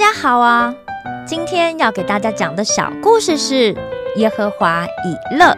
大家好啊！今天要给大家讲的小故事是耶和华以勒。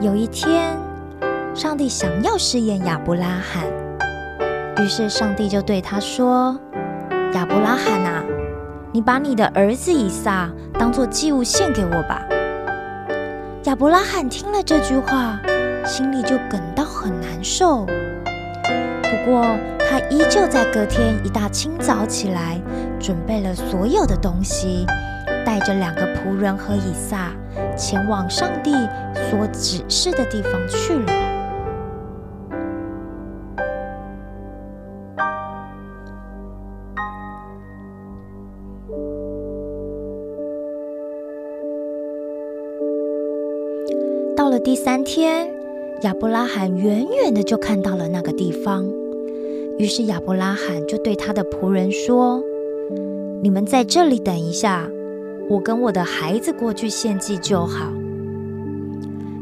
有一天，上帝想要试验亚伯拉罕，于是上帝就对他说：“亚伯拉罕啊，你把你的儿子以撒当做祭物献给我吧。”亚伯拉罕听了这句话，心里就感到很难受。不过，他依旧在隔天一大清早起来，准备了所有的东西，带着两个仆人和以撒，前往上帝所指示的地方去了。到了第三天，亚伯拉罕远远的就看到了那个地方，于是亚伯拉罕就对他的仆人说：“你们在这里等一下，我跟我的孩子过去献祭就好。”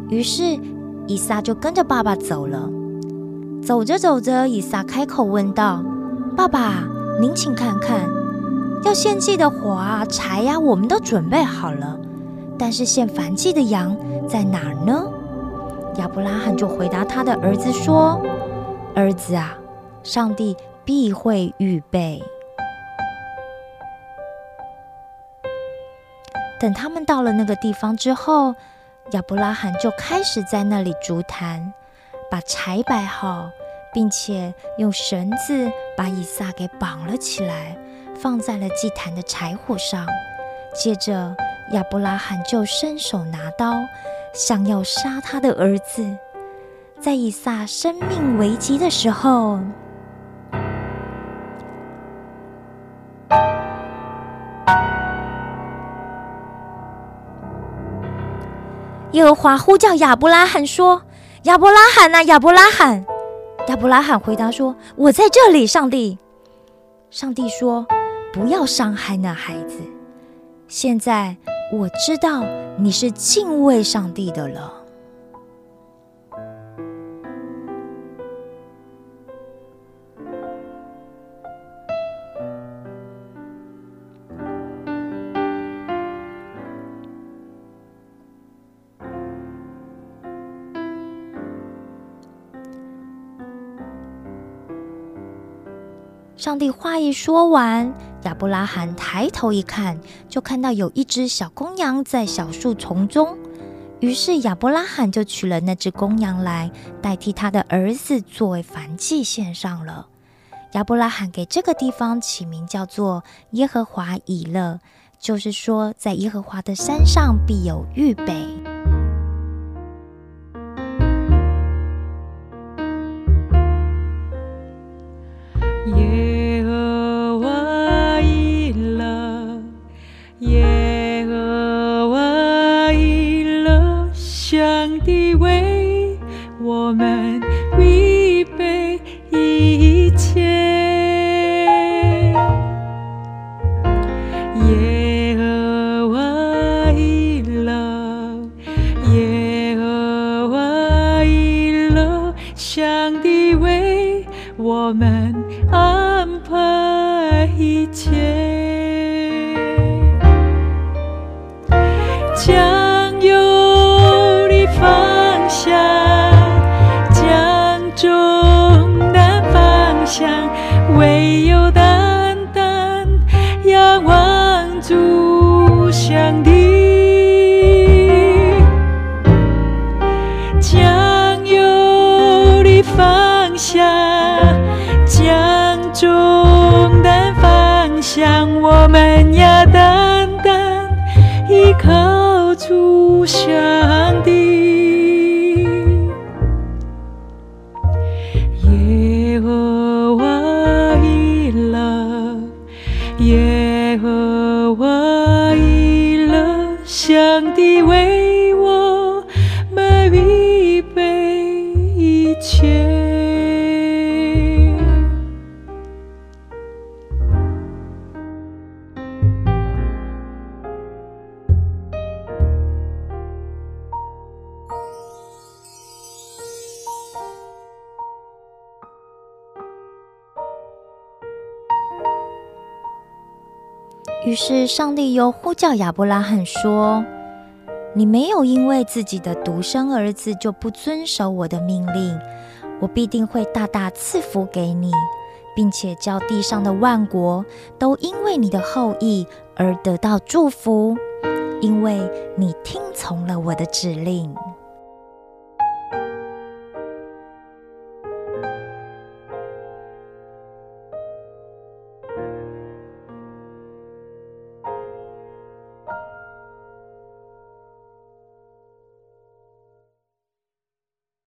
于是以撒就跟着爸爸走了。走着走着，以撒开口问道：“爸爸，您请看看，要献祭的火啊、柴呀、我们都准备好了，但是献燔祭的羊在哪儿呢？”亚伯拉罕就回答他的儿子说：“儿子啊，上帝必会预备。”等他们到了那个地方之后，亚伯拉罕就开始在那里筑坛，把柴摆好，并且用绳子把以撒给绑了起来，放在了祭坛的柴火上。接着，亚伯拉罕就伸手拿刀，想要杀他的儿子。在以撒生命危急的时候，耶和华呼叫亚伯拉罕说：“亚伯拉罕呐、亚伯拉罕！”亚伯拉罕回答说：“我在这里，上帝。”上帝说：“不要伤害那孩子。现在我知道你是敬畏上帝的了。”上帝话一说完，亚伯拉罕抬头一看，就看到有一只小公羊在小树丛中。于是亚伯拉罕就取了那只公羊来，代替他的儿子作为燔祭献上了。亚伯拉罕给这个地方起名叫做耶和华以勒，就是说在耶和华的山上必有预备。上帝为我们想低。将有的放下，将重担放下，我们要单单依靠主神。于是，上帝又呼叫亚伯拉罕说：“你没有因为自己的独生儿子就不遵守我的命令，我必定会大大赐福给你，并且叫地上的万国都因为你的后裔而得到祝福，因为你听从了我的指令。”